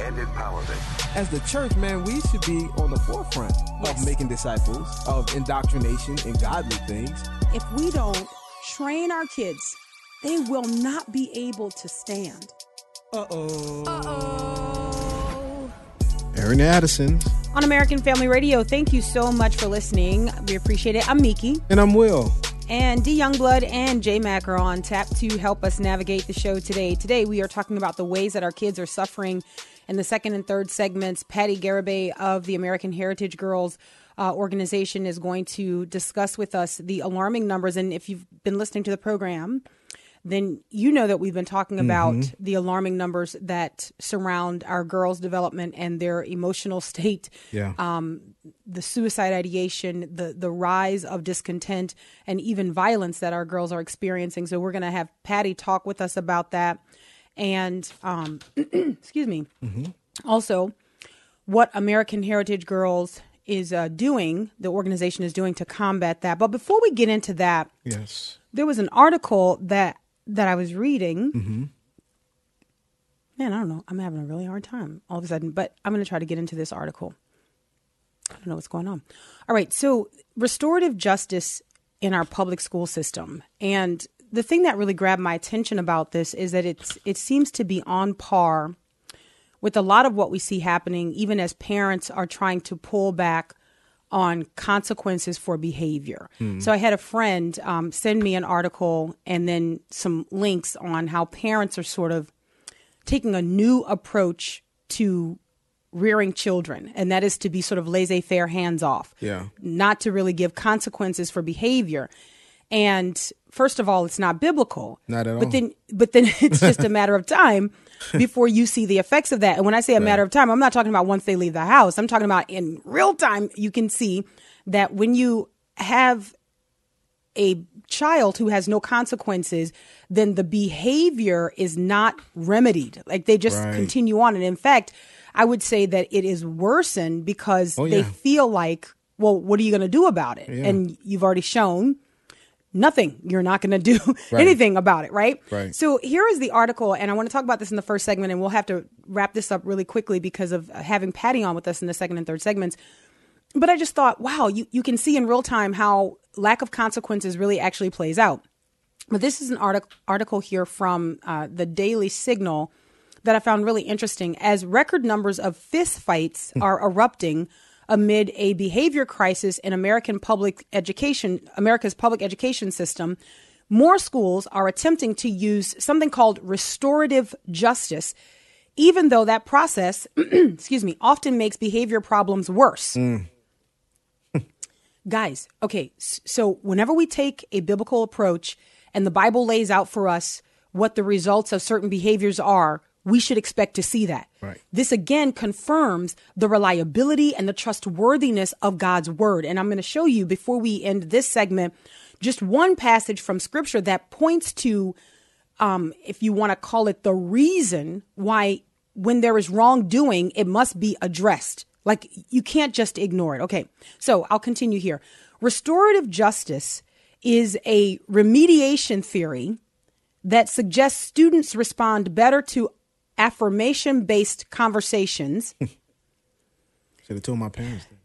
and empowerment. As the church, man, we should be on the forefront Yes. of making disciples, of indoctrination in godly things. If we don't train our kids, they will not be able to stand. Uh-oh. Uh oh. Aaron Addison's. On American Family Radio, thank you so much for listening. We appreciate it. I'm Miki. And I'm Will. And D Youngblood and J Mac are on tap to help us navigate the show today. Today, we are talking about the ways that our kids are suffering. In the second and third segments, Patti Garibay of the American Heritage Girls uh, organization is going to discuss with us the alarming numbers. And if you've been listening to the program, then you know that we've been talking about the alarming numbers that surround our girls' development and their emotional state Yeah. the suicide ideation, the the rise of discontent, and even violence that our girls are experiencing. So we're going to have Patti talk with us about that, and um, excuse me, also what American Heritage Girls is uh, doing, the organization is doing to combat that. But before we get into that, yes. there was an article that that I was reading. Mm-hmm. Man, I don't know. I'm having a really hard time all of a sudden, but I'm going to try to get into this article. I don't know what's going on. All right, so restorative justice in our public school system, and the thing that really grabbed my attention about this is that it's it seems to be on par with a lot of what we see happening, even as parents are trying to pull back on consequences for behavior. So I had a friend um, send me an article and then some links on how parents are sort of taking a new approach to rearing children, and that is to be sort of laissez faire, hands off. Yeah. Not to really give consequences for behavior. And first of all, it's not biblical. Not at But all. then, but then it's just a matter of time before you see the effects of that. And when I say a matter of time, I'm not talking about once they leave the house. I'm talking about in real time. You can see that when you have a child who has no consequences, then the behavior is not remedied. Like they just Right. continue on. And in fact, I would say that it is worsened because Oh, they feel like, well, what are you going to do about it? Yeah. And you've already shown nothing. You're not going to do anything about it, right? Right. So here is the article, and I want to talk about this in the first segment, and we'll have to wrap this up really quickly because of having Patti on with us in the second and third segments. But I just thought, wow, you, you can see in real time how lack of consequences really actually plays out. But this is an article article here from uh, the Daily Signal that I found really interesting. As record numbers of fist fights are erupting amid a behavior crisis in American public education, America's public education system, more schools are attempting to use something called restorative justice, even though that process, excuse me, often makes behavior problems worse. Mm. Guys okay so whenever we take a biblical approach and the bible lays out for us what the results of certain behaviors are we should expect to see that Right. this again confirms the reliability and the trustworthiness of god's word and i'm going to show you before we end this segment just one passage from scripture that points to um, if you want to call it the reason why when there is wrongdoing, it must be addressed. Like you can't just ignore it. Okay. So I'll continue here. Restorative justice is a remediation theory that suggests students respond better to affirmation based conversations Should have told my parents that.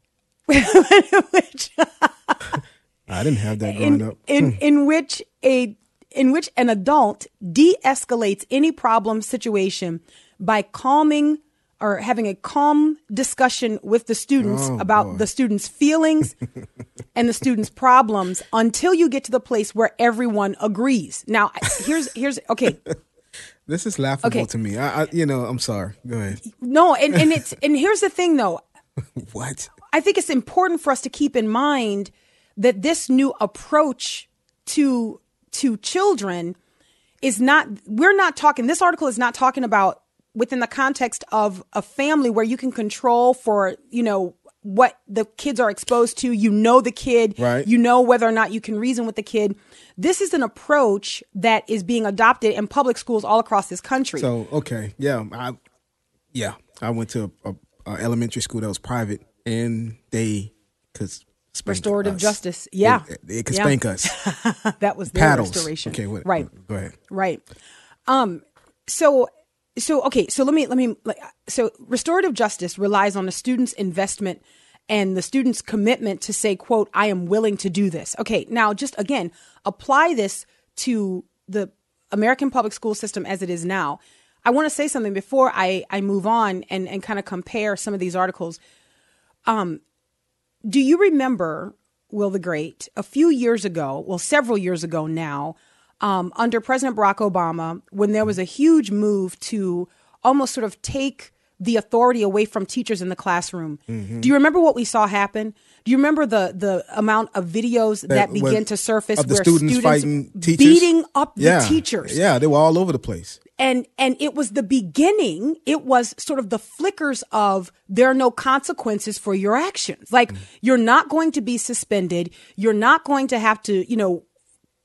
I didn't have that growing in, up. in, hmm. in which a in which an adult de-escalates any problem situation by calming or having a calm discussion with the students Oh, about boy. the students' feelings and the students' problems until you get to the place where everyone agrees. Now, here's here's okay. This is laughable Okay. to me. I, I, you know, I'm sorry. Go ahead. No, and, and it's and here's the thing though. What? I think it's important for us to keep in mind that this new approach to to children is not we're not talking this article is not talking about within the context of a family where you can control for, you know, what the kids are exposed to. You know the kid. Right. You know whether or not you can reason with the kid. This is an approach that is being adopted in public schools all across this country. So okay, yeah, I yeah, I went to a, a, a elementary school that was private, and they could spank Restorative us. justice. Yeah. they, they could Yeah. spank us. that was their Paddles. restoration. Okay, what, right. Go ahead. Right. Um. So. So okay. So let me let me. So restorative justice relies on the student's investment and the student's commitment to say, "quote I am willing to do this." Okay. Now, just again, apply this to the American public school system as it is now. I want to say something before I I move on and and kind of compare some of these articles. Um, do you remember Will the Great a few years ago? Well, several years ago now, um, under President Barack Obama, when there was a huge move to almost sort of take the authority away from teachers in the classroom. Do you remember what we saw happen? Do you remember the the amount of videos that, That began to surface of the where students fighting teachers? beating up the teachers? Yeah, they were all over the place. and and it was the beginning it was sort of the flickers of there are no consequences for your actions like you're not going to be suspended you're not going to have to you know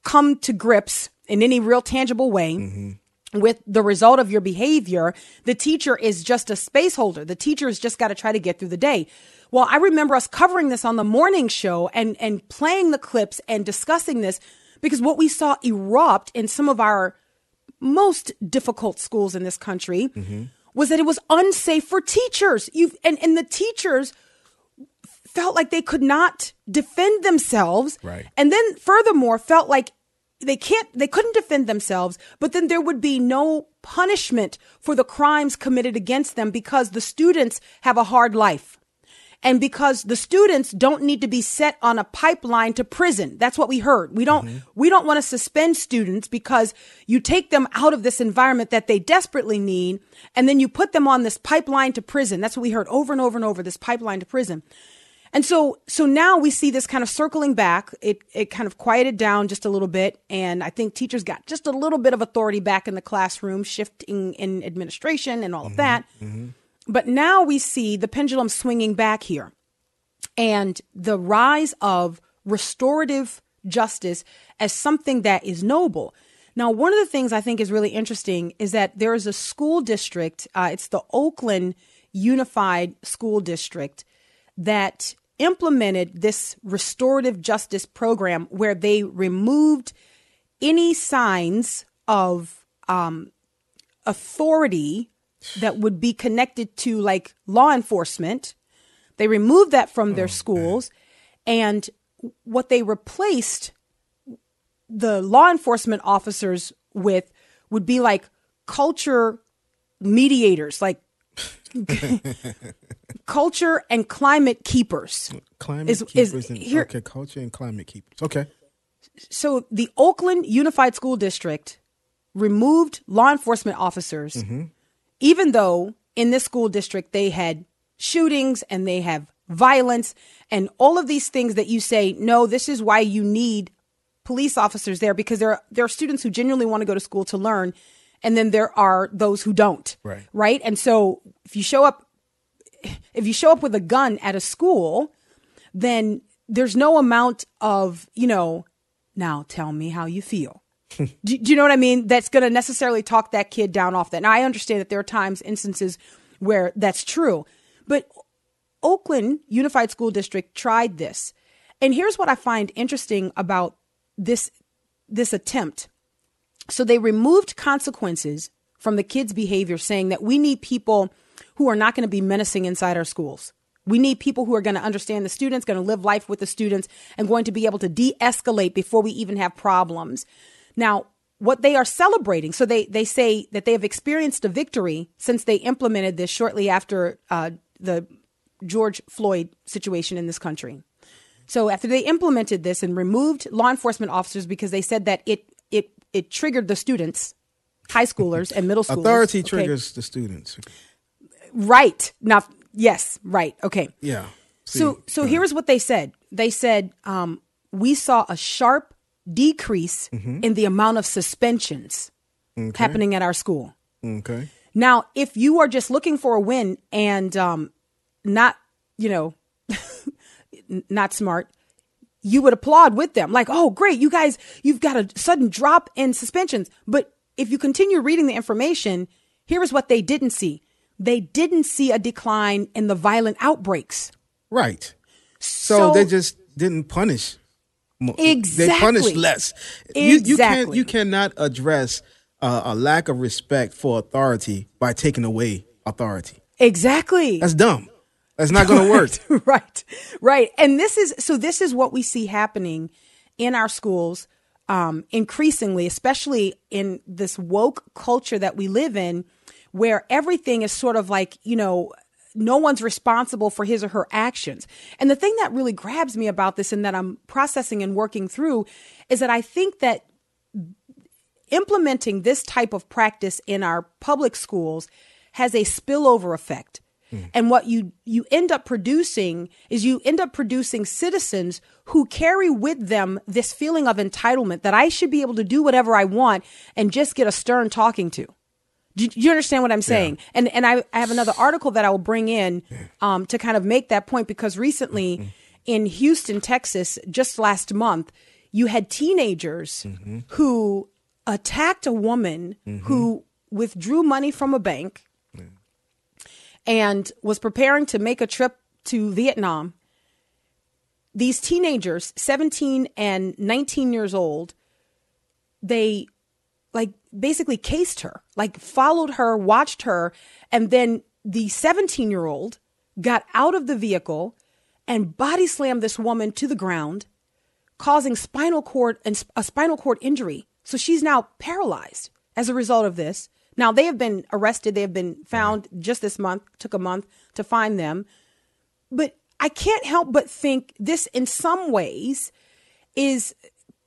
come to grips in any real tangible way with the result of your behavior the teacher is just a space holder the teacher has just got to try to get through the day well i remember us covering this on the morning show and and playing the clips and discussing this because what we saw erupt in some of our most difficult schools in this country was that it was unsafe for teachers. You and and the teachers felt like they could not defend themselves. Right. And then furthermore felt like they can't they couldn't defend themselves, but then there would be no punishment for the crimes committed against them because the students have a hard life. And because the students don't need to be set on a pipeline to prison. That's what we heard. We don't, mm-hmm. we don't want to suspend students because you take them out of this environment that they desperately need. And then you put them on this pipeline to prison. That's what we heard over and over and over, this pipeline to prison. And so, so now we see this kind of circling back. It, it kind of quieted down just a little bit. And I think teachers got just a little bit of authority back in the classroom, shifting in administration and all of that. But now we see the pendulum swinging back here and the rise of restorative justice as something that is noble. Now, one of the things I think is really interesting is that there is a school district, uh, it's the Oakland Unified School District, that implemented this restorative justice program where they removed any signs of um, authority that would be connected to like law enforcement. They removed that from their schools. And what they replaced the law enforcement officers with would be like culture mediators, like culture and climate keepers. Climate Is- is keepers and here- okay, culture and climate keepers. Okay. so the Oakland Unified School District removed law enforcement officers, mm-hmm. even though in this school district they had shootings and they have violence and all of these things that you say, no, this is why you need police officers there because there are, there are students who genuinely want to go to school to learn. And then there are those who don't. Right. Right. And so if you show up, if you show up with a gun at a school, then there's no amount of, you know, now tell me how you feel. do, do you know what I mean? That's going to necessarily talk that kid down off that. Now, I understand that there are times, instances where that's true, but Oakland Unified School District tried this. And here's what I find interesting about this this attempt. So they removed consequences from the kids' behavior, saying that we need people who are not going to be menacing inside our schools. We need people who are going to understand the students, going to live life with the students, and going to be able to de escalate before we even have problems. Now, what they are celebrating, so they, they say that they have experienced a victory since they implemented this shortly after uh, the George Floyd situation in this country. So after they implemented this and removed law enforcement officers because they said that it it it triggered the students, high schoolers and middle schoolers. Authority okay? triggers the students. Right. Now yes, right. Okay. Yeah. So so here's what they said. They said um, we saw a sharp decrease Mm-hmm. in the amount of suspensions happening at our school. Okay. Now, if you are just looking for a win and um, not, you know, not smart, you would applaud with them. Like, oh, great, you guys, you've got a sudden drop in suspensions. But if you continue reading the information, here is what they didn't see. They didn't see a decline in the violent outbreaks. Right. So, they just didn't punish. mo- They Exactly. punished less. You, you can't. You cannot address uh, a lack of respect for authority by taking away authority. Exactly. That's dumb. That's not going to work. right right and this is so this is what we see happening in our schools um, increasingly especially in this woke culture that we live in where everything is sort of like you know no one's responsible for his or her actions and the thing that really grabs me about this and that i'm processing and working through is that i think that implementing this type of practice in our public schools has a spillover effect. Mm. And what you you end up producing is you end up producing citizens who carry with them this feeling of entitlement that I should be able to do whatever I want and just get a stern talking to. Do you, do you understand what I'm saying? And and I, I have another article that I will bring in um, to kind of make that point because recently mm-hmm. in Houston, Texas, just last month, you had teenagers mm-hmm. who attacked a woman who mm-hmm. withdrew money from a bank yeah. and was preparing to make a trip to Vietnam. These teenagers, 17 and 19 years old, they like basically cased her, like followed her, watched her, and then the 17 year old got out of the vehicle and body slammed this woman to the ground, causing spinal cord and a spinal cord injury. So she's now paralyzed as a result of this. Now they have been arrested. They have been found just this month. Took a month to find them, but I can't help but think this, in some ways, is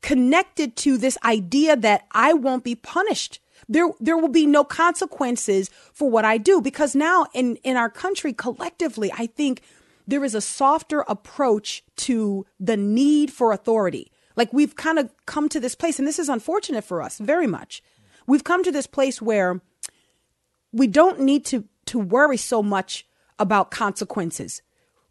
connected to this idea that I won't be punished. There, there will be no consequences for what I do because now in, in our country collectively, I think there is a softer approach to the need for authority. Like we've kind of come to this place, and this is unfortunate for us very much. We've come to this place where we don't need to, to worry so much about consequences.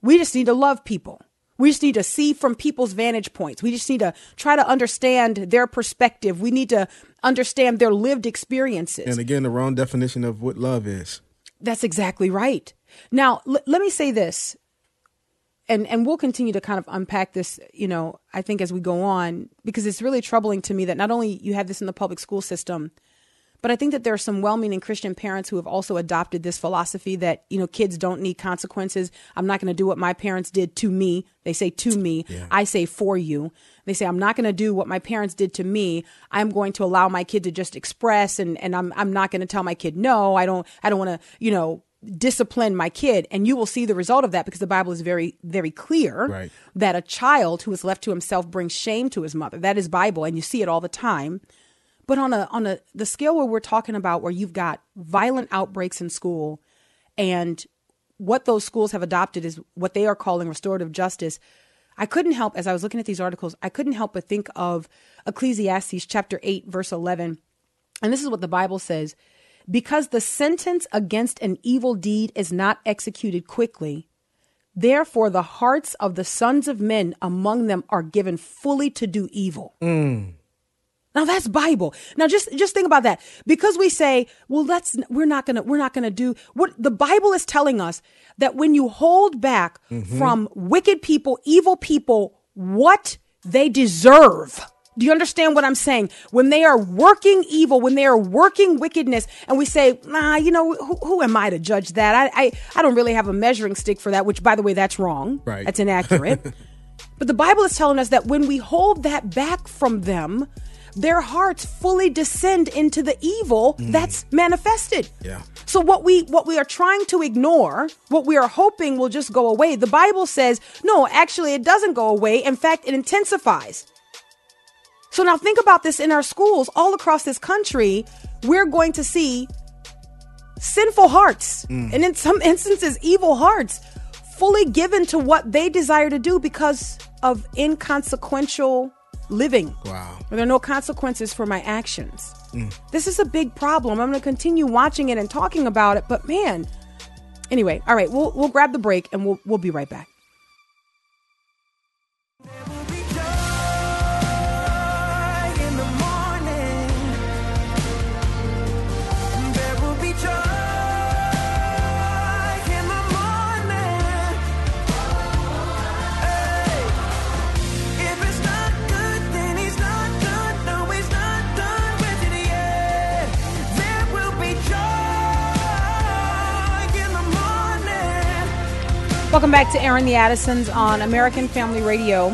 We just need to love people. We just need to see from people's vantage points. We just need to try to understand their perspective. We need to understand their lived experiences. and again, the wrong definition of what love is. That's exactly right. Now, l- let me say this, and and we'll continue to kind of unpack this. You know, I think as we go on, because it's really troubling to me that not only you have this in the public school system, but I think that there are some well-meaning Christian parents who have also adopted this philosophy that you know kids don't need consequences. I'm not going to do what my parents did to me. They say to me. I say for you. They say I'm not going to do what my parents did to me. I'm going to allow my kid to just express, and and I'm I'm not going to tell my kid no. I don't I don't want to you know discipline my kid and you will see the result of that because the bible is very very clear Right. that a child who is left to himself brings shame to his mother that is bible and you see it all the time but on a on a the scale where we're talking about where you've got violent outbreaks in school and what those schools have adopted is what they are calling restorative justice. I couldn't help as I was looking at these articles, I couldn't help but think of Ecclesiastes chapter 8 verse 11. And this is what the Bible says, because the sentence against an evil deed is not executed quickly, therefore the hearts of the sons of men among them are given fully to do evil. Mm. Now that's Bible. Now just just think about that. Because we say, well, let's we're not gonna we're not gonna do what the Bible is telling us that when you hold back mm-hmm. from wicked people, evil people, what they deserve. Do you understand what I'm saying? When they are working evil, when they are working wickedness, and we say, nah, you know, who, who am I to judge that? I, I I don't really have a measuring stick for that, which by the way, that's wrong. Right. That's inaccurate. But the Bible is telling us that when we hold that back from them, their hearts fully descend into the evil mm. that's manifested. Yeah. So what we what we are trying to ignore, what we are hoping will just go away, the Bible says, no, actually it doesn't go away. In fact, it intensifies. So now think about this in our schools all across this country, we're going to see sinful hearts mm. and in some instances evil hearts fully given to what they desire to do because of inconsequential living. Wow. There are no consequences for my actions. Mm. This is a big problem. I'm going to continue watching it and talking about it, but man. Anyway, all right, we'll we'll grab the break and we'll we'll be right back. Welcome back to Airing the Addisons on American Family Radio,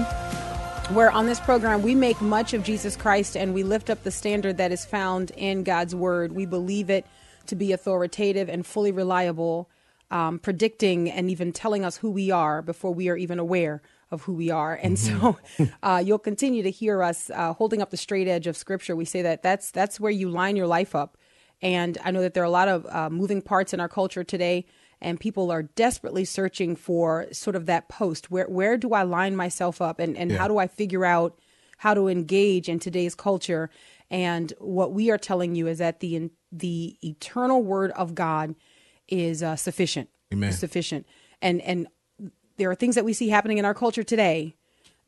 where on this program we make much of Jesus Christ and we lift up the standard that is found in God's Word. We believe it to be authoritative and fully reliable, um, predicting and even telling us who we are before we are even aware of who we are. And mm-hmm. so uh, you'll continue to hear us uh, holding up the straight edge of Scripture. We say that that's that's where you line your life up. And I know that there are a lot of uh, moving parts in our culture today and people are desperately searching for sort of that post where where do I line myself up and, and yeah. how do I figure out how to engage in today's culture and what we are telling you is that the the eternal word of God is uh, sufficient Amen. sufficient and and there are things that we see happening in our culture today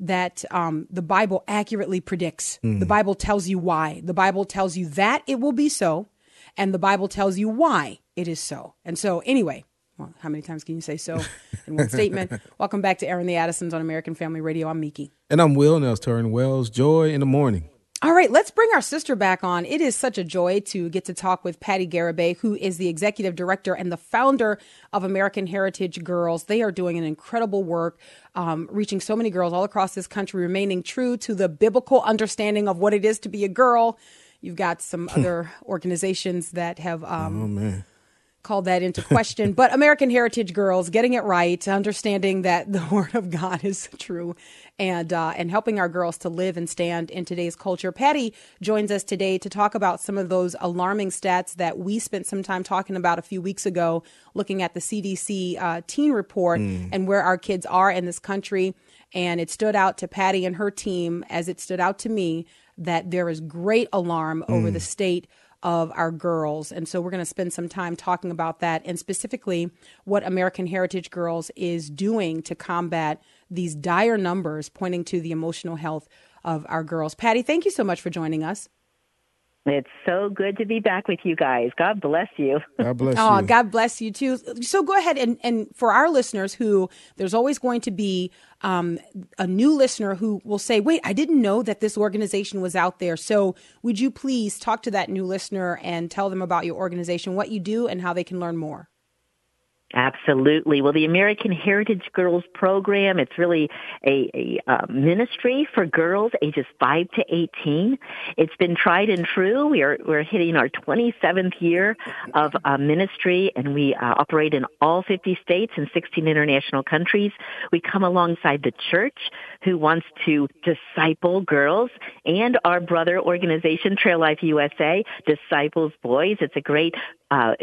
that um, the Bible accurately predicts. Mm. The Bible tells you why. The Bible tells you that it will be so, and the Bible tells you why it is so. And so, anyway, well, how many times can you say so in one statement? Welcome back to Airing the Addisons on American Family Radio. I'm Miki. And I'm Will Nelson Wells. Joy in the morning. All right, let's bring our sister back on. It is such a joy to get to talk with Patti Garibay, who is the executive director and the founder of American Heritage Girls. They are doing an incredible work, um, reaching so many girls all across this country, remaining true to the biblical understanding of what it is to be a girl. You've got some other organizations that have um, oh, called that into question. but American Heritage Girls getting it right, understanding that the Word of God is true, and uh, and helping our girls to live and stand in today's culture. Patti joins us today to talk about some of those alarming stats that we spent some time talking about a few weeks ago, looking at the CDC uh, teen report mm. and where our kids are in this country. And it stood out to Patti and her team as it stood out to me that there is great alarm mm. over the state of our girls. And so we're going to spend some time talking about that and specifically what American Heritage Girls is doing to combat these dire numbers pointing to the emotional health of our girls. Patti, thank you so much for joining us. It's so good to be back with you guys. God bless you. God bless you. oh, you. God bless you too. So go ahead and, and for our listeners who there's always going to be um, a new listener who will say, wait, I didn't know that this organization was out there. So would you please talk to that new listener and tell them about your organization, what you do, and how they can learn more? Absolutely. Well, the American Heritage Girls Program, it's really a, a uh, ministry for girls ages 5 to 18. It's been tried and true. We are, we're hitting our 27th year of uh, ministry and we uh, operate in all 50 states and 16 international countries. We come alongside the church who wants to disciple girls and our brother organization, Trail Life USA, disciples boys. It's a great uh,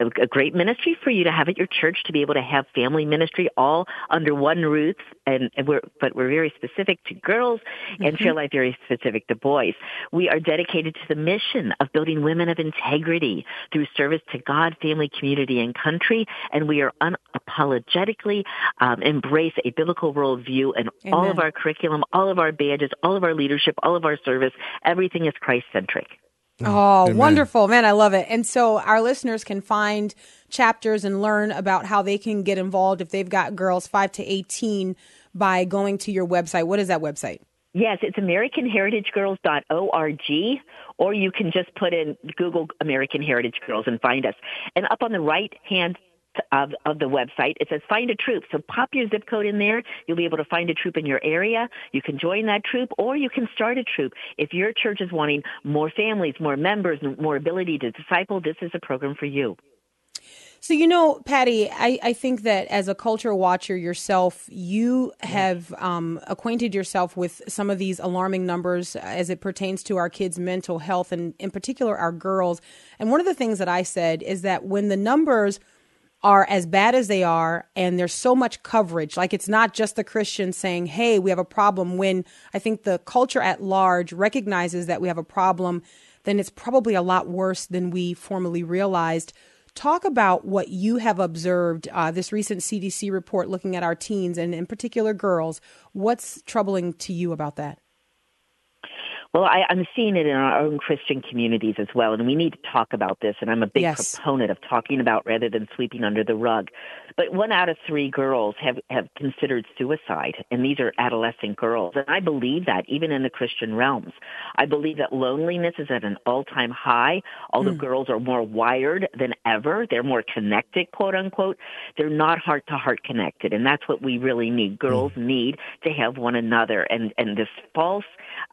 a great ministry for you to have at your church to be able to have family ministry all under one roof. And, and we're, but we're very specific to girls and mm-hmm. Trail Life very specific to boys. We are dedicated to the mission of building women of integrity through service to God, family, community, and country. And we are unapologetically um, embrace a biblical worldview and all of our curriculum, all of our badges, all of our leadership, all of our service. Everything is Christ centric. Oh, oh, Amen. wonderful. Man, I love it. And so our listeners can find chapters and learn about how they can get involved if they've got girls 5 to 18 by going to your website. What is that website? Yes, it's AmericanHeritageGirls.org, or you can just put in Google American Heritage Girls and find us. And up on the right hand of, of the website. It says find a troop. So pop your zip code in there. You'll be able to find a troop in your area. You can join that troop or you can start a troop. If your church is wanting more families, more members, more ability to disciple, this is a program for you. So, you know, Patti, I, I think that as a culture watcher yourself, you have um, acquainted yourself with some of these alarming numbers as it pertains to our kids' mental health and, in particular, our girls. And one of the things that I said is that when the numbers – are as bad as they are and there's so much coverage. Like it's not just the christians saying hey we have a problem when i think the culture at large recognizes that we have a problem then it's probably a lot worse than we formally realized. Talk about what you have observed uh, this recent cdc report looking at our teens and in particular girls. What's troubling to you about that Well, I, I'm seeing it in our own Christian communities as well, and we need to talk about this. And I'm a big Yes. proponent of talking about rather than sweeping under the rug. But one out of three girls have have considered suicide, and these are adolescent girls. And I believe that even in the Christian realms, I believe that loneliness is at an all time high. Although girls are more wired than ever, they're more connected, quote unquote. They're not heart to heart connected, and that's what we really need. Girls need to have one another, and and this false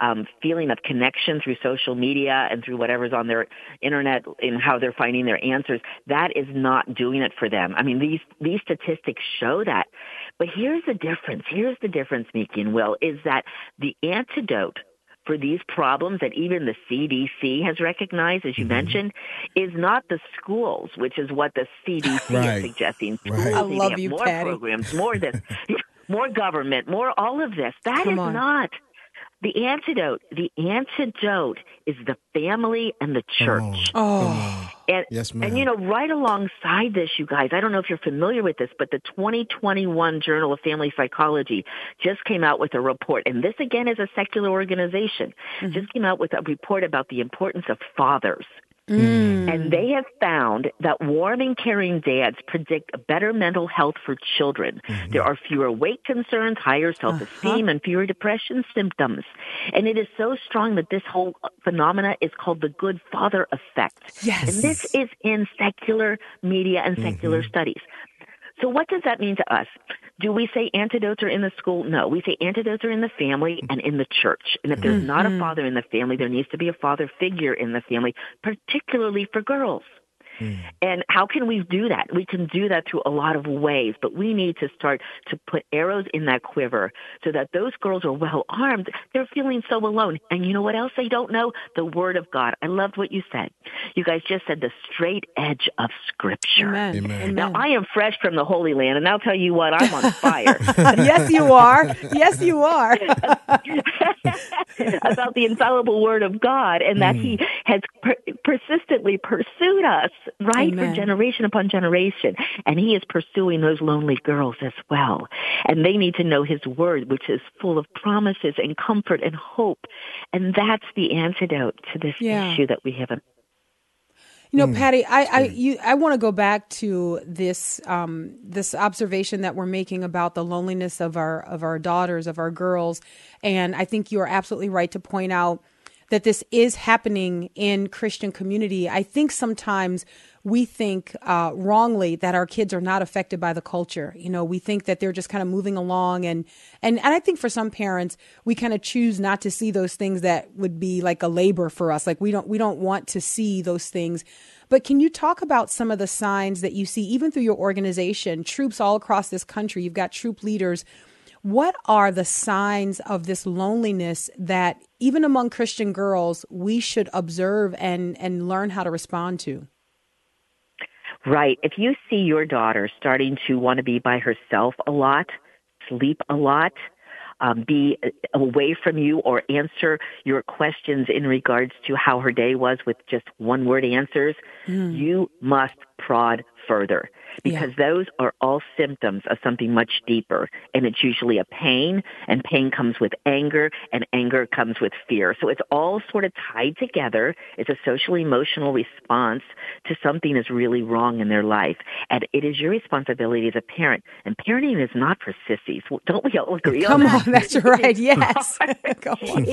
um, feeling of connection through social media and through whatever's on their internet and how they're finding their answers, that is not doing it for them. I mean, these these statistics show that. But here's the difference. Here's the difference, Miki and Will, is that the antidote for these problems that even the CDC has recognized, as you mm-hmm. mentioned, is not the schools, which is what the CDC Right. is suggesting. Right. Schools I need love you, more Patti. programs, more this, more government, more all of this. That Come is on. not the antidote. The antidote is the family and the church. Oh. oh, And, Yes, ma'am. and you know, right alongside this, you guys, I don't know if you're familiar with this, but the 2021 Journal of Family Psychology just came out with a report, and this again is a secular organization, mm-hmm. just came out with a report about the importance of fathers. Mm. And they have found that warm and caring dads predict better mental health for children. Mm-hmm. There are fewer weight concerns, higher self-esteem, uh-huh. and fewer depression symptoms. And it is so strong that this whole phenomena is called the good father effect. Yes. And this is in secular media and secular mm-hmm. studies. So what does that mean to us? Do we say antidotes are in the school? No. We say antidotes are in the family and in the church. And if there's not a mm-hmm. father in the family, there needs to be a father figure in the family, particularly for girls. Mm. And how can we do that? We can do that through a lot of ways, but we need to start to put arrows in that quiver so that those girls are well armed. They're feeling so alone. And you know what else they don't know? The Word of God. I loved what you said. You guys just said the straight edge of Scripture. amen. Amen. Amen. Now, I am fresh from the Holy Land, and I'll tell you what, I'm on fire. yes, you are. Yes, you are. about the infallible word of God and that mm. he has per- persistently pursued us, right, Amen. for generation upon generation. And he is pursuing those lonely girls as well. And they need to know his word, which is full of promises and comfort and hope. And that's the antidote to this Yeah. issue that we have. You know, Patti, I I you I want to go back to this um, this observation that we're making about the loneliness of our of our daughters, of our girls, and I think you are absolutely right to point out that this is happening in Christian community. I think sometimes we think uh, wrongly that our kids are not affected by the culture. You know, we think that they're just kind of moving along, and and and I think for some parents, we kind of choose not to see those things that would be like a labor for us. Like we don't we don't want to see those things. But can you talk about some of the signs that you see, even through your organization, troops all across this country? You've got troop leaders. What are the signs of this loneliness that even among Christian girls we should observe and and learn how to respond to? Right. If you see your daughter starting to want to be by herself a lot, sleep a lot, um, be away from you or answer your questions in regards to how her day was with just one word answers, you must prod further because those are all symptoms of something much deeper and it's usually a pain and pain comes with anger and anger comes with fear. So it's all sort of tied together. It's a social emotional response to something that's really wrong in their life. And it is your responsibility as a parent. And parenting is not for sissies. Don't we all agree Come on that? on, that's right. Yes.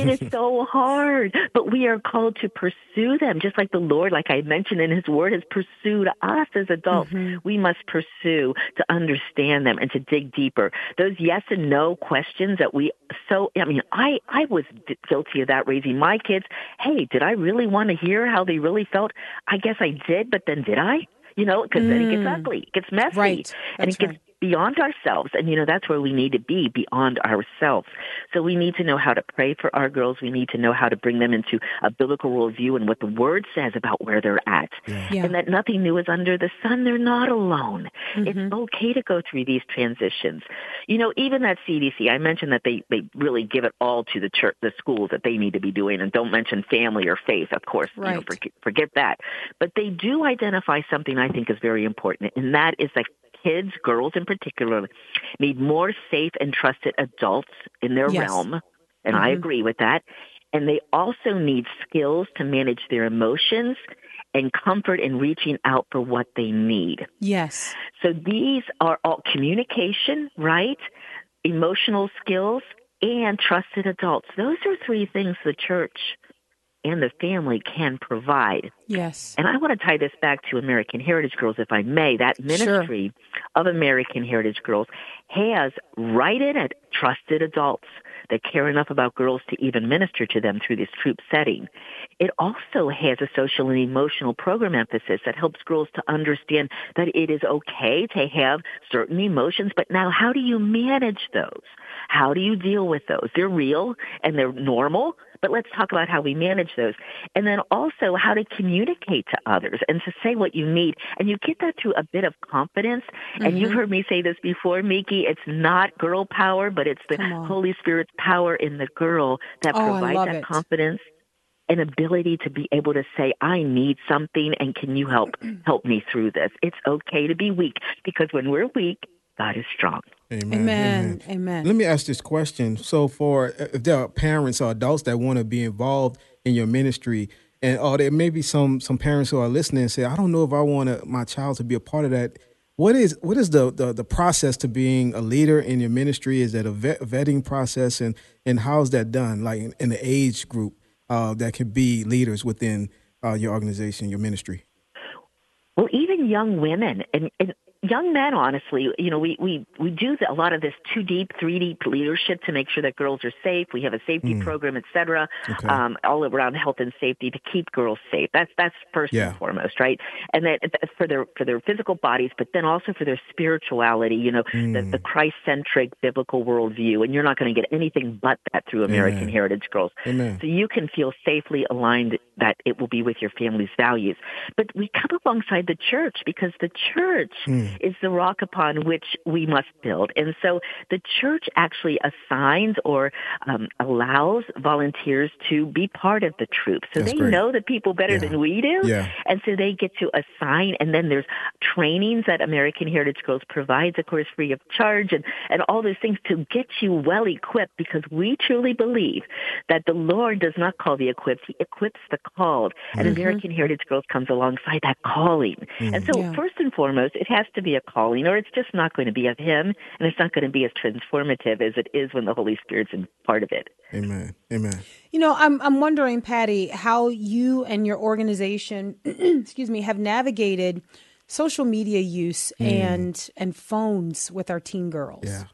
It is so hard, but we are called to pursue them, just like the Lord, like I mentioned in His Word, has pursued us as adults. Mm-hmm. We must pursue to understand them and to dig deeper. Those yes and no questions that we so, I mean, I, I was guilty of that raising my kids. Hey, did I really want to hear how they really felt? I guess I did, but then did I? You know, because then it gets mm. ugly, it gets messy, Right. and it gets right. Beyond ourselves. And, you know, that's where we need to be beyond ourselves. So we need to know how to pray for our girls. We need to know how to bring them into a biblical worldview and what the word says about where they're at. Yeah. And that nothing new is under the sun. They're not alone. Mm-hmm. It's okay to go through these transitions. You know, even that CDC, I mentioned that they, they really give it all to the church, the schools that they need to be doing and don't mention family or faith, of course. You know, Right. forget, forget that. But they do identify something I think is very important, and that is that kids, girls in particular, need more safe and trusted adults in their Yes. realm. And I mm-hmm. agree with that. And they also need skills to manage their emotions and comfort in reaching out for what they need. Yes. So these are all communication, right? Emotional skills and trusted adults. Those are three things the church and the family can provide. Yes. And I want to tie this back to American Heritage Girls, if I may. That ministry sure. of American Heritage Girls has right in it trusted adults that care enough about girls to even minister to them through this troop setting. It also has a social and emotional program emphasis that helps girls to understand that it is okay to have certain emotions, but now how do you manage those? How do you deal with those? They're real and they're normal, but let's talk about how we manage those. And then also how to communicate to others and to say what you need. And you get that through a bit of confidence. Mm-hmm. And you've mm-hmm. heard me say this before, Miki. It's not girl power, but it's the Holy Spirit's power in the girl that oh, provides that it. confidence and ability to be able to say, I need something and can you help help me through this? It's okay to be weak because when we're weak, God is strong. Amen. Amen. Amen. Let me ask this question. So, for if there are parents or adults that want to be involved in your ministry, and or there may be some some parents who are listening and say, I don't know if I want my child to be a part of that. What is what is the, the, the process to being a leader in your ministry? Is that a vet, vetting process, and and how is that done? Like in, in the age group uh, that can be leaders within uh, your organization, your ministry. Well, even young women, and, and young men, honestly, you know, we, we, we do a lot of this two deep, three deep leadership to make sure that girls are safe. We have a safety mm. program, et cetera, okay. um, all around health and safety to keep girls safe. That's, that's first yeah. and foremost, right? And that for their, for their physical bodies, but then also for their spirituality, you know, mm. the, the Christ-centric biblical worldview. And you're not going to get anything but that through American Amen. Heritage Girls. Amen. So you can feel safely aligned that it will be with your family's values. But we come alongside the church because the church mm is the rock upon which we must build. And so the church actually assigns or um, allows volunteers to be part of the troop. So That's they great. know the people better yeah. than we do. Yeah. And so they get to assign, and then there's trainings that American Heritage Girls provides, of course, free of charge, and, and all those things to get you well equipped because we truly believe that the Lord does not call the equipped, He equips the called. And mm-hmm. American Heritage Girls comes alongside that calling. Mm-hmm. And so, yeah. first and foremost, it has to be a calling, or it's just not going to be of Him, and it's not going to be as transformative as it is when the Holy Spirit's in part of it. Amen. Amen. You know, I'm I'm wondering, Patti, how you and your organization, excuse me, have navigated social media use mm. and and phones with our teen girls. Yeah.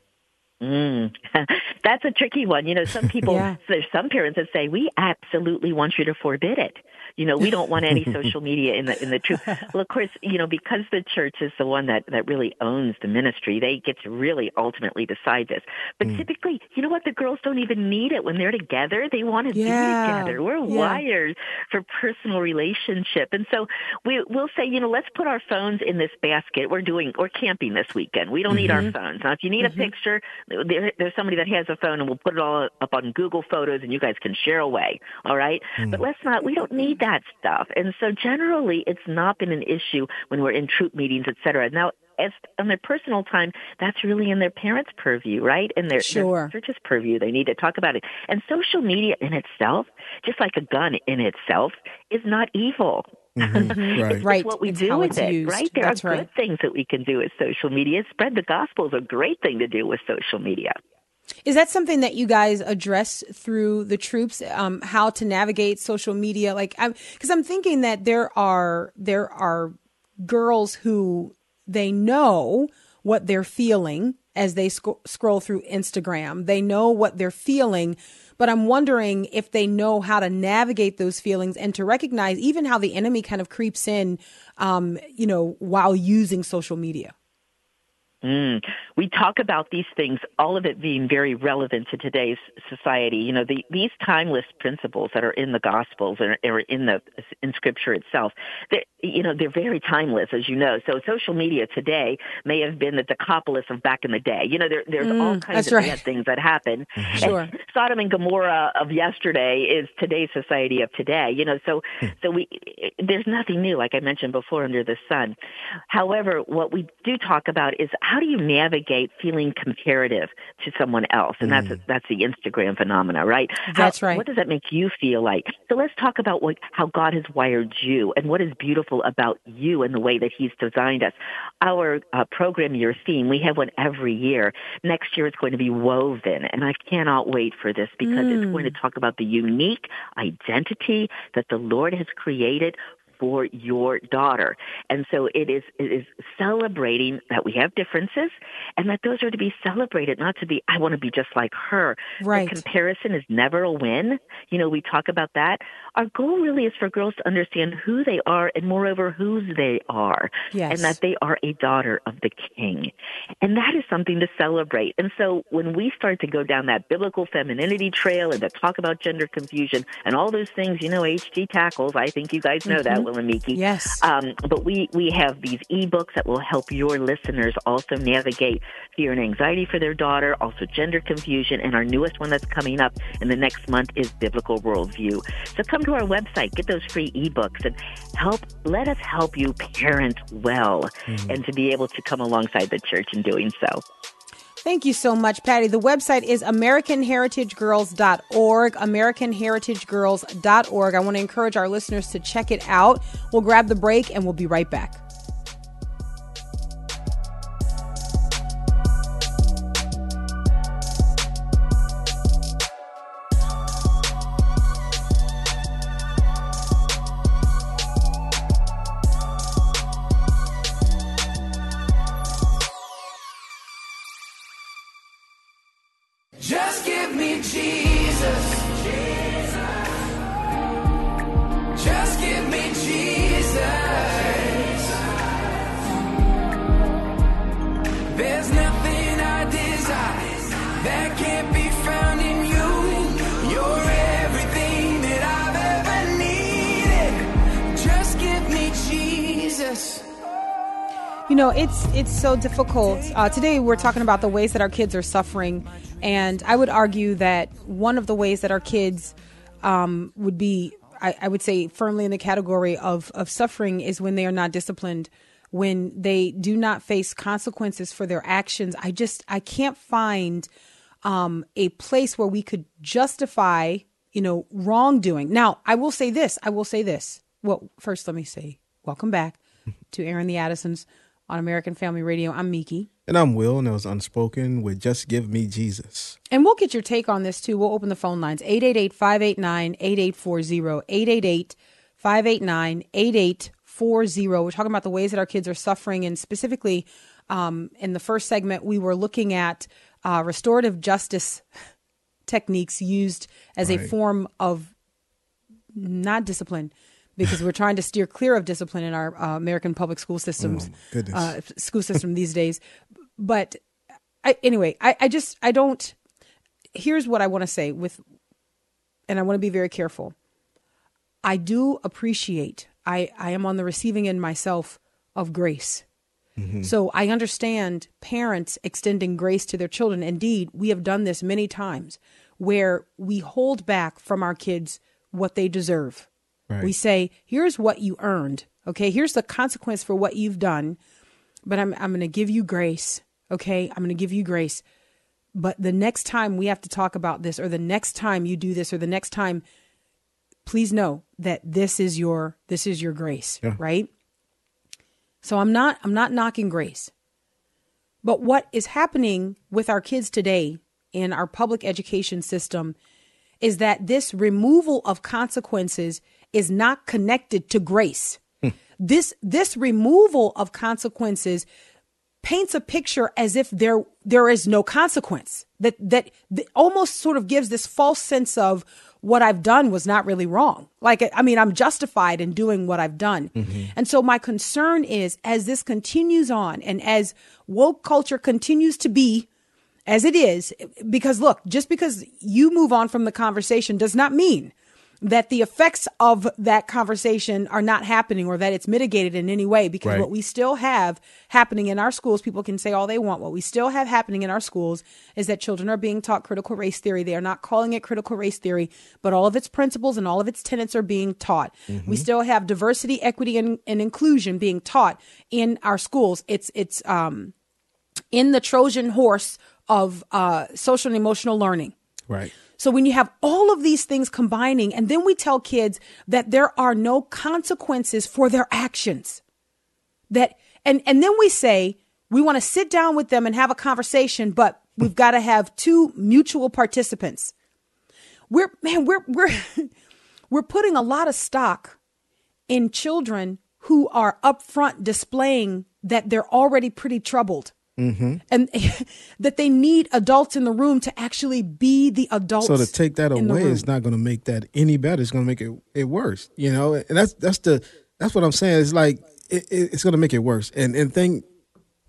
Mm. That's a tricky one. You know, some people, yeah. there's some parents that say, we absolutely want you to forbid it you know, we don't want any social media in the in the truth. Well, of course, you know, because the church is the one that that really owns the ministry, they get to really ultimately decide this. But mm. typically, you know what? The girls don't even need it when they're together. They want to yeah. be together. We're yeah. wired for personal relationship, and so we we'll say, you know, let's put our phones in this basket. We're doing we're camping this weekend. We don't mm-hmm. need our mm-hmm. phones. Now, if you need mm-hmm. a picture, there, there's somebody that has a phone, and we'll put it all up on Google Photos, and you guys can share away. All right, mm. but let's not. We don't need that that stuff. And so generally it's not been an issue when we're in troop meetings, et cetera. Now, as on their personal time, that's really in their parents' purview, right? In their, sure. their church's purview. They need to talk about it. And social media in itself, just like a gun in itself, is not evil. Mm-hmm. Right. it's right. what we it's do with it, used. right? There That's are right. good things that we can do with social media. Spread the gospel is a great thing to do with social media. Is that something that you guys address through the troops? Um, how to navigate social media? Like, because I'm, I'm thinking that there are there are girls who they know what they're feeling as they sc- scroll through Instagram. They know what they're feeling, but I'm wondering if they know how to navigate those feelings and to recognize even how the enemy kind of creeps in, um, you know, while using social media. Mm. We talk about these things, all of it being very relevant to today's society. You know, the, these timeless principles that are in the Gospels or, or in the in Scripture itself, you know, they're very timeless, as you know. So social media today may have been the Decapolis of back in the day. You know, there, there's mm, all kinds of right. bad things that happen. Sure. And Sodom and Gomorrah of yesterday is today's society of today. You know, so hmm. so we there's nothing new, like I mentioned before, under the sun. However, what we do talk about is how how do you navigate feeling comparative to someone else? And that's, that's the Instagram phenomena, right? That's How- right. What does that make you feel like? So let's talk about what, how God has wired you and what is beautiful about you and the way that He's designed us. Our uh, program year theme, we have one every year. Next year it's going to be woven, and I cannot wait for this because it's going to talk about the unique identity that the Lord has created for your daughter. And so it is it is celebrating that we have differences and that those are to be celebrated, not to be I want to be just like her. Right. The comparison is never a win. You know, we talk about that. Our goal really is for girls to understand who they are and moreover whose they are. Yes. And that they are a daughter of the king. And that is something to celebrate. And so when we start to go down that biblical femininity trail and to talk about gender confusion and all those things, you know, HG tackles, I think you guys know that, Will and Yes. Um, but we, we have these ebooks that will help your listeners also navigate fear and anxiety for their daughter, also gender confusion, and our newest one that's coming up in the next month is biblical worldview. So come to our website, get those free ebooks, and help. Let us help you parent well, and to be able to come alongside the church in doing so. Thank you so much, Patti. The website is AmericanHeritageGirls.org. AmericanHeritageGirls.org. I want to encourage our listeners to check it out. We'll grab the break and we'll be right back. So difficult. Uh, today we're talking about the ways that our kids are suffering, and I would argue that one of the ways that our kids um, would be, I, I would say, firmly in the category of of suffering is when they are not disciplined, when they do not face consequences for their actions. I just I can't find um, a place where we could justify, you know, wrongdoing. Now, I will say this. I will say this. Well, first, let me say welcome back to Airing the Addisons on American Family Radio. I'm Miki. And I'm Will, and that was Unspoken with Just Give Me Jesus. And we'll get your take on this too. We'll open the phone lines 888 589 8840. 888 589 8840. We're talking about the ways that our kids are suffering. And specifically, um, in the first segment, we were looking at uh, restorative justice techniques used as a form of not discipline. Because we're trying to steer clear of discipline in our uh, American public school systems, Oh, uh, school system these days. But I, anyway, I, I just I don't. Here's what I want to say with, and I want to be very careful. I do appreciate. I I am on the receiving end myself of grace. So I understand parents extending grace to their children. Indeed, we have done this many times where we hold back from our kids what they deserve. Right. We say, here's what you earned. Okay, here's the consequence for what you've done, but I'm I'm going to give you grace. Okay, I'm going to give you grace. But the next time we have to talk about this, or the next time you do this, or the next time, please know that this is your this is your grace, Yeah. right? So I'm not I'm not knocking grace. But what is happening with our kids today in our public education system is that this removal of consequences is not connected to grace. this this removal of consequences paints a picture as if there there is no consequence. That that, that almost sort of gives this false sense of what I've done was not really wrong. Like I mean, I'm justified in doing what I've done. Mm-hmm. And so my concern is as this continues on and as woke culture continues to be as it is, because look, just because you move on from the conversation does not mean that the effects of that conversation are not happening or that it's mitigated in any way because Right. what we still have happening in our schools people can say all they want what we still have happening in our schools is that children are being taught critical race theory they are not calling it critical race theory but all of its principles and all of its tenets are being taught we still have diversity equity and, and inclusion being taught in our schools it's it's um in the Trojan horse of uh, social and emotional learning. Right. So when you have all of these things combining, and then we tell kids that there are no consequences for their actions, that and and then we say we want to sit down with them and have a conversation, but we've got to have two mutual participants. We're man, we're we're we're putting a lot of stock in children who are upfront displaying that they're already pretty troubled. Mm-hmm. And that they need adults in the room to actually be the adults. So to take that away is not going to make that any better. It's going to make it, it worse. You know, and that's that's the that's what I'm saying. It's like it, it, it's going to make it worse. And and thing,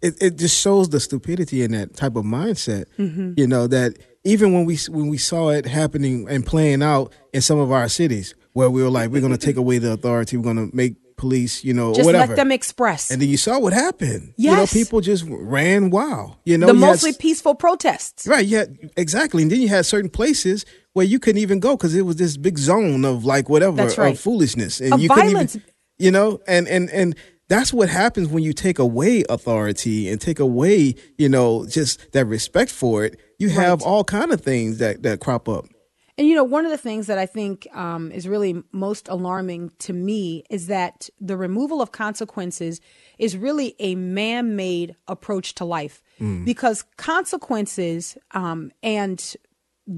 it, it just shows the stupidity in that type of mindset. Mm-hmm. You know that even when we when we saw it happening and playing out in some of our cities, where we were like, we're going to take away the authority, we're going to make police, you know, Just whatever. let them express. and then you saw what happened. Yes. You know, people just ran wild. You know, the You mostly s- peaceful protests. Right, yeah, exactly. And then you had certain places where you couldn't even go because it was this big zone of like whatever That's right. of foolishness, and Of you violence. couldn't even, you know, and and and that's what happens when you take away authority and take away, you know, just that respect for it. You have all kind of things that that crop up. And you know, one of the things that I think um, is really most alarming to me is that the removal of consequences is really a man made approach to life because consequences um, and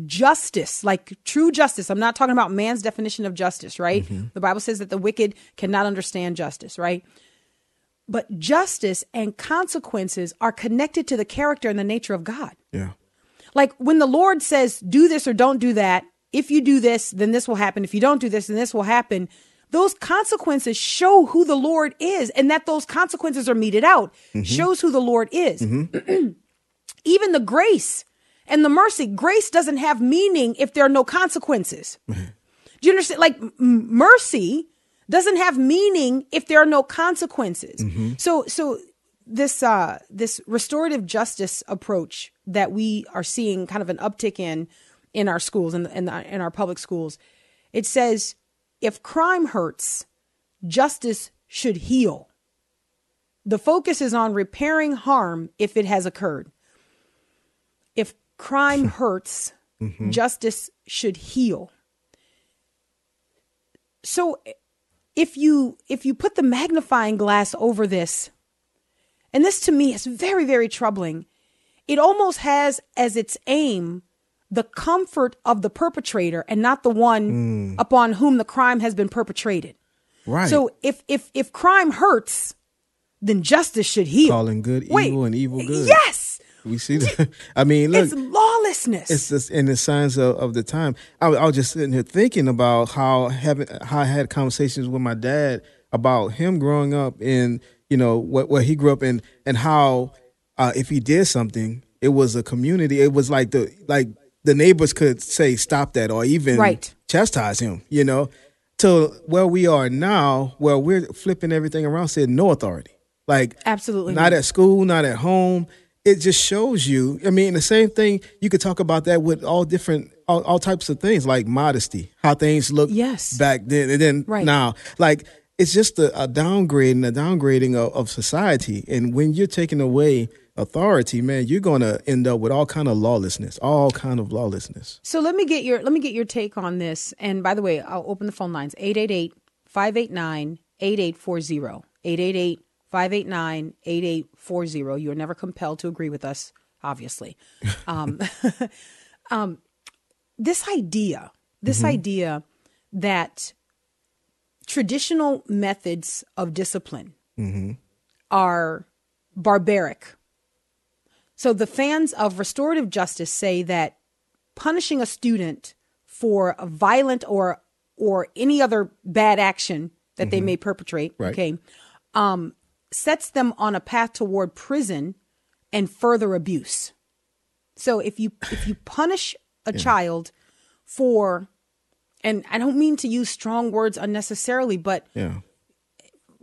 justice, like true justice, I'm not talking about man's definition of justice, right? The Bible says that the wicked cannot understand justice, right? But justice and consequences are connected to the character and the nature of God. Yeah, Like when the Lord says, do this or don't do that, if you do this, then this will happen. If you don't do this, then this will happen. Those consequences show who the Lord is, and that those consequences are meted out mm-hmm. shows who the Lord is. Mm-hmm. Even the grace and the mercy, grace doesn't have meaning if there are no consequences. Do you understand? Like m- mercy doesn't have meaning if there are no consequences. Mm-hmm. So, so this uh, this restorative justice approach that we are seeing kind of an uptick in in our schools and in, in, in our public schools, it says if crime hurts, justice should heal. The focus is on repairing harm if it has occurred. If crime hurts, mm-hmm. justice should heal. So if you if you put the magnifying glass over this, and this to me is very very troubling, it almost has as its aim the comfort of the perpetrator and not the one mm. upon whom the crime has been perpetrated. right. So if if if crime hurts, then justice should heal. calling good Wait, evil and evil good. Yes, we see that. I mean, look, it's lawlessness. it's just in the signs of, of the time. I, was- I was just sitting here thinking about how having how I had conversations with my dad about him growing up in you know what where he grew up in and how uh, if he did something, it was a community. It was like the like the neighbors could say stop that or even Right. chastise him. You know, to where we are now, where we're flipping everything around, said no authority. Like Absolutely not at school, not at home. It just shows you. I mean, the same thing. You could talk about that with all different, all, all types of things, like modesty, how things look Yes. back then and then Right. now. Like it's just a, a downgrading, a downgrading of, of society. And when you're taking away authority, man, you're going to end up with all kind of lawlessness, all kind of lawlessness. So let me get your let me get your take on this. And by the way, I'll open the phone lines 888-589-8840. 888-589-8840. You're never compelled to agree with us, obviously. Um, um, this idea, this idea that traditional methods of discipline are barbaric. So the fans of restorative justice say that punishing a student for a violent or or any other bad action that they may perpetrate, Right. okay, um, sets them on a path toward prison and further abuse. So if you if you punish a child for and I don't mean to use strong words unnecessarily, but Yeah.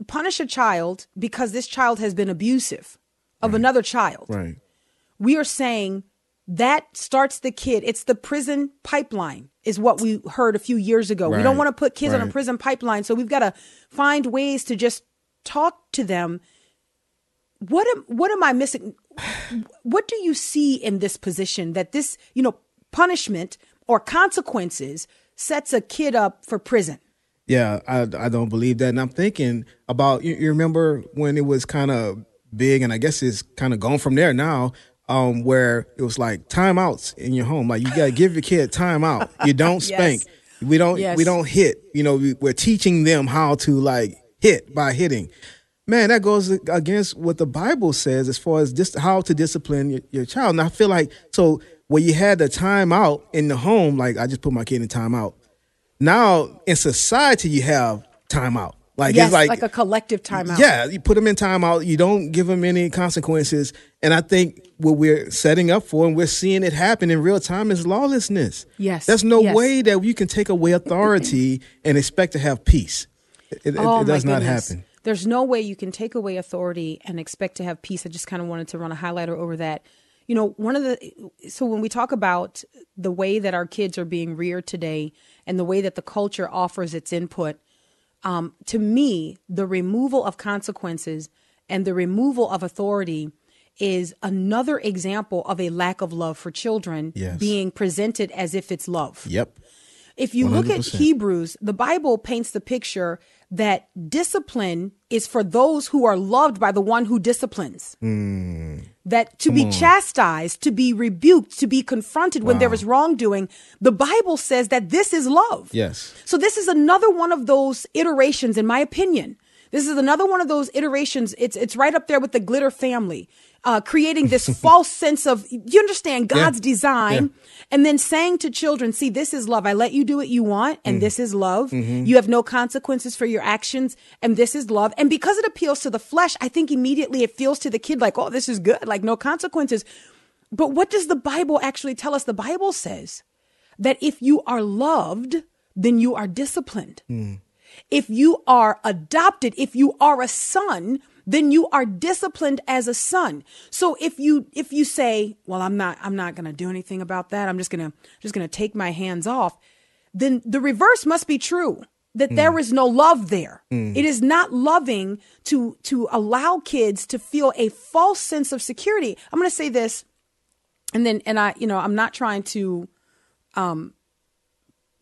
punish a child because this child has been abusive of another child. Right. We are saying that starts the kid. It's the prison pipeline, is what we heard a few years ago. We don't want to put kids on a prison pipeline. So we've got to find ways to just talk to them what am what am I missing? What do you see in this position that this, you know, punishment or consequences sets a kid up for prison? Yeah, I I don't believe that. And I'm thinking about you, you remember when it was kind of big, and I guess it's kind of gone from there now. Um, where it was like timeouts in your home, like you gotta give your kid timeout. You don't spank. We don't Yes. we don't hit. You know, we, we're teaching them how to like hit by hitting. Man, that goes against what the Bible says as far as just how to discipline your, your child. And I feel like so when you had the timeout in the home, like I just put my kid in timeout. Now in society, you have timeout. Like yes, it's like, like, a collective timeout. yeah, you put them in timeout. You don't give them any consequences. And I think what we're setting up for, and we're seeing it happen in real time, is lawlessness. Yes, there's no yes. way that you can take away authority and expect to have peace. It, it- Oh, it does my not goodness. happen. There's no way you can take away authority and expect to have peace. I just kind of wanted to run a highlighter over that. You know, one of the so when we talk about the way that our kids are being reared today and the way that the culture offers its input, um, to me, the removal of consequences and the removal of authority is another example of a lack of love for children Yes. being presented as if it's love. Yep. If you look at Hebrews, the Bible paints the picture that discipline is for those who are loved by the one who disciplines. That to be chastised, to be rebuked, to be confronted when there is wrongdoing, the Bible says that this is love. Yes. So this is another one of those iterations, in my opinion. This is another one of those iterations. It's it's right up there with the glitter family, uh, creating this false sense of you understand God's design, and then saying to children, "See, this is love. I let you do what you want, and mm-hmm. this is love. Mm-hmm. You have no consequences for your actions, and this is love." And because it appeals to the flesh, I think immediately it feels to the kid like, "Oh, this is good. Like no consequences." But what does the Bible actually tell us? The Bible says that if you are loved, then you are disciplined. Mm. If you are adopted, if you are a son, then you are disciplined as a son. So if you if you say, "Well, I'm not I'm not going to do anything about that. I'm just going to just going to take my hands off." Then the reverse must be true. That there is no love there. It is not loving to to allow kids to feel a false sense of security. I'm going to say this and then and I you know, I'm not trying to um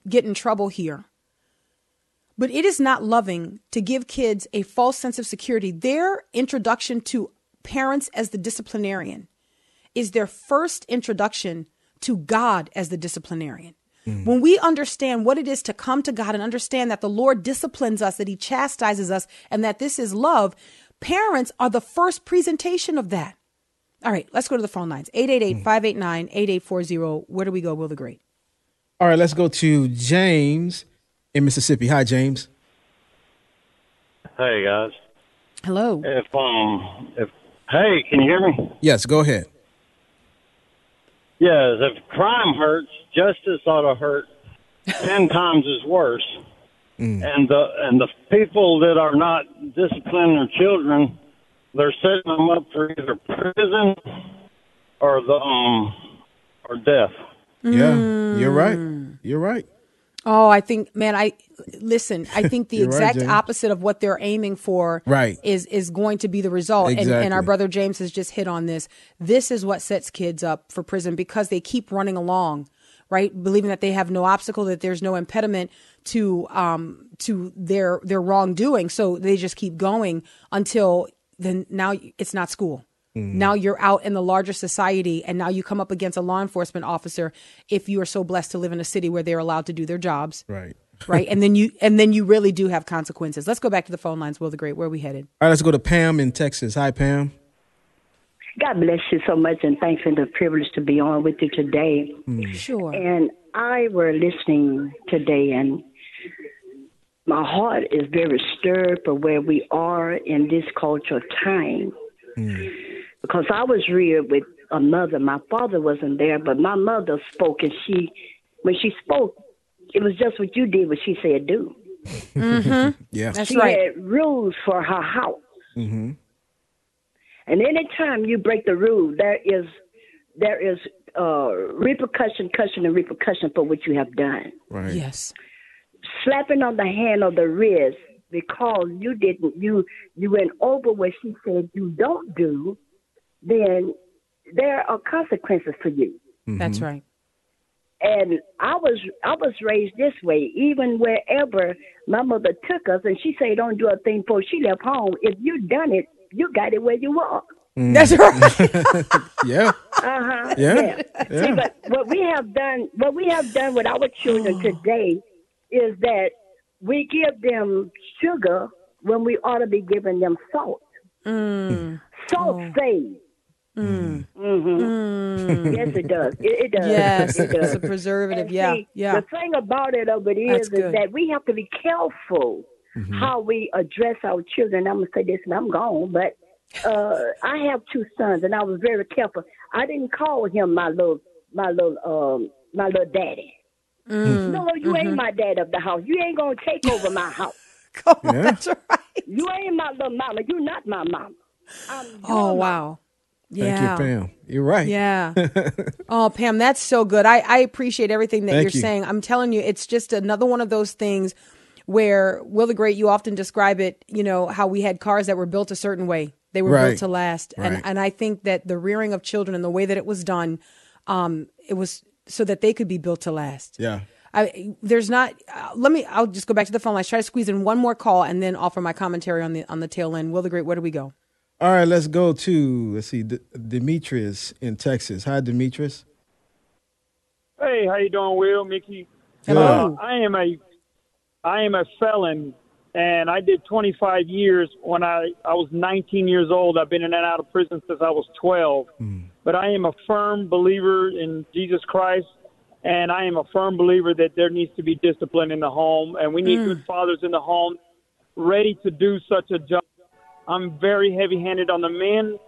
get in trouble here. But it is not loving to give kids a false sense of security. Their introduction to parents as the disciplinarian is their first introduction to God as the disciplinarian. Mm. When we understand what it is to come to God and understand that the Lord disciplines us, that He chastises us, and that this is love, parents are the first presentation of that. All right, let's go to the phone lines 888 589 mm. 8840. Where do we go, Will the Great? All right, let's go to James in Mississippi. Hi, James. Hey guys, Hello. if um, if hey, can you hear me? Yes, go ahead. Yes, if crime hurts, justice ought to hurt ten times as worse. And the and the people that are not disciplining their children, they're setting them up for either prison or the um or death. Yeah, you're right. You're right. Oh, I think, man, I listen. I think the You're right, exact opposite of what they're aiming for, Right. is is going to be the result. And, and our brother James has just hit on this. This is what sets kids up for prison because they keep running along, right, believing that they have no obstacle, that there's no impediment to um to their their wrongdoing. So they just keep going until then. Now it's not school. Mm-hmm. Now you're out in the larger society, and now you come up against a law enforcement officer if you are so blessed to live in a city where they're allowed to do their jobs Right. right? And then you and then you really do have consequences. Let's go back to the phone lines. Will the Great, where are we headed? All right, let's go to Pam in Texas. Hi, Pam. God bless you so much, and thanks for the privilege to be on with you today. Sure. And I were listening today, and my heart is very stirred for where we are in this cultural time. Because I was reared with a mother. My father wasn't there, but my mother spoke, and she, when she spoke, it was just what you did, what she said do. Mm-hmm. Yeah. That's she right. had rules for her house. Mm-hmm. And anytime you break the rule, there is there is uh, repercussion, cushion, and repercussion for what you have done. Right. Yes. Slapping on the hand or the wrist because you didn't you you went over what she said you don't do, then there are consequences for you. That's right. And I was I was raised this way. Even wherever my mother took us, and she said, "Don't do a thing before she left home." If you done it, you got it where you are. That's right. Yeah. Uh-huh. Yeah. See, Yeah. but what we have done, what we have done with our children today, is that we give them sugar when we ought to be giving them salt. Mm. Salt saves. Mm-hmm. Yes, it does. It, it does. Yes, it does. it's a preservative. And Yeah, see, yeah. The thing about it of it That's is, is that we have to be careful how we address our children. I'm gonna say this, and I'm gone, but uh, I have two sons, and I was very careful. I didn't call him my little, my little, um, my little daddy. Mm. No, you Mm-hmm. ain't my dad of the house. You ain't gonna take over my house. Come on, Yeah. that's right. You ain't my little mama. You're not my mama. I'm your Oh mama. wow. Thank Yeah. you, Pam. You're right. Yeah. oh, Pam, that's so good. I, I appreciate everything that Thank you're you. saying. I'm telling you, it's just another one of those things where Will the Great, you often describe it, you know, how we had cars that were built a certain way. They were Right. built to last. And Right. and and I think that the rearing of children and the way that it was done, um, it was so that they could be built to last. Yeah. I, there's not. Uh, let me. I'll just go back to the phone I Try to squeeze in one more call and then offer my commentary on the on the tail end. Will the Great, where do we go? All right, let's go to let's see, D- Demetrius in Texas. Hi, Demetrius. Hey, how you doing, Will, Mickey? Hello. Uh, I am a, I am a felon, and I did 25 years when I I was 19 years old. I've been in and out of prison since I was 12. But I am a firm believer in Jesus Christ, and I am a firm believer that there needs to be discipline in the home, and we need good fathers in the home, ready to do such a job. I'm very heavy-handed on the men.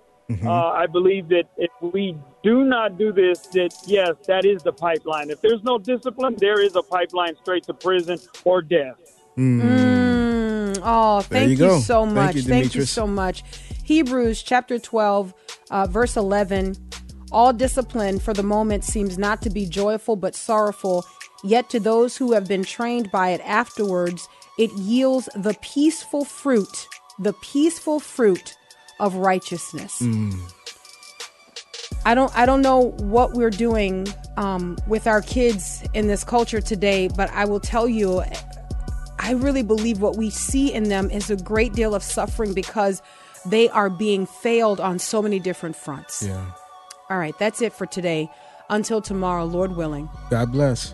Uh, I believe that if we do not do this, that yes, that is the pipeline. If there's no discipline, there is a pipeline straight to prison or death. Mm, oh, thank you you, go. so Thank much. you, Thank you so much. Hebrews chapter 12, uh, verse 11. All discipline for the moment seems not to be joyful but sorrowful, yet to those who have been trained by it afterwards, it yields the peaceful fruit, the peaceful fruit of righteousness. I don't I don't know what we're doing um, with our kids in this culture today, but I will tell you I really believe what we see in them is a great deal of suffering because they are being failed on so many different fronts. Yeah. All right, that's it for today. Until tomorrow, Lord willing. God bless.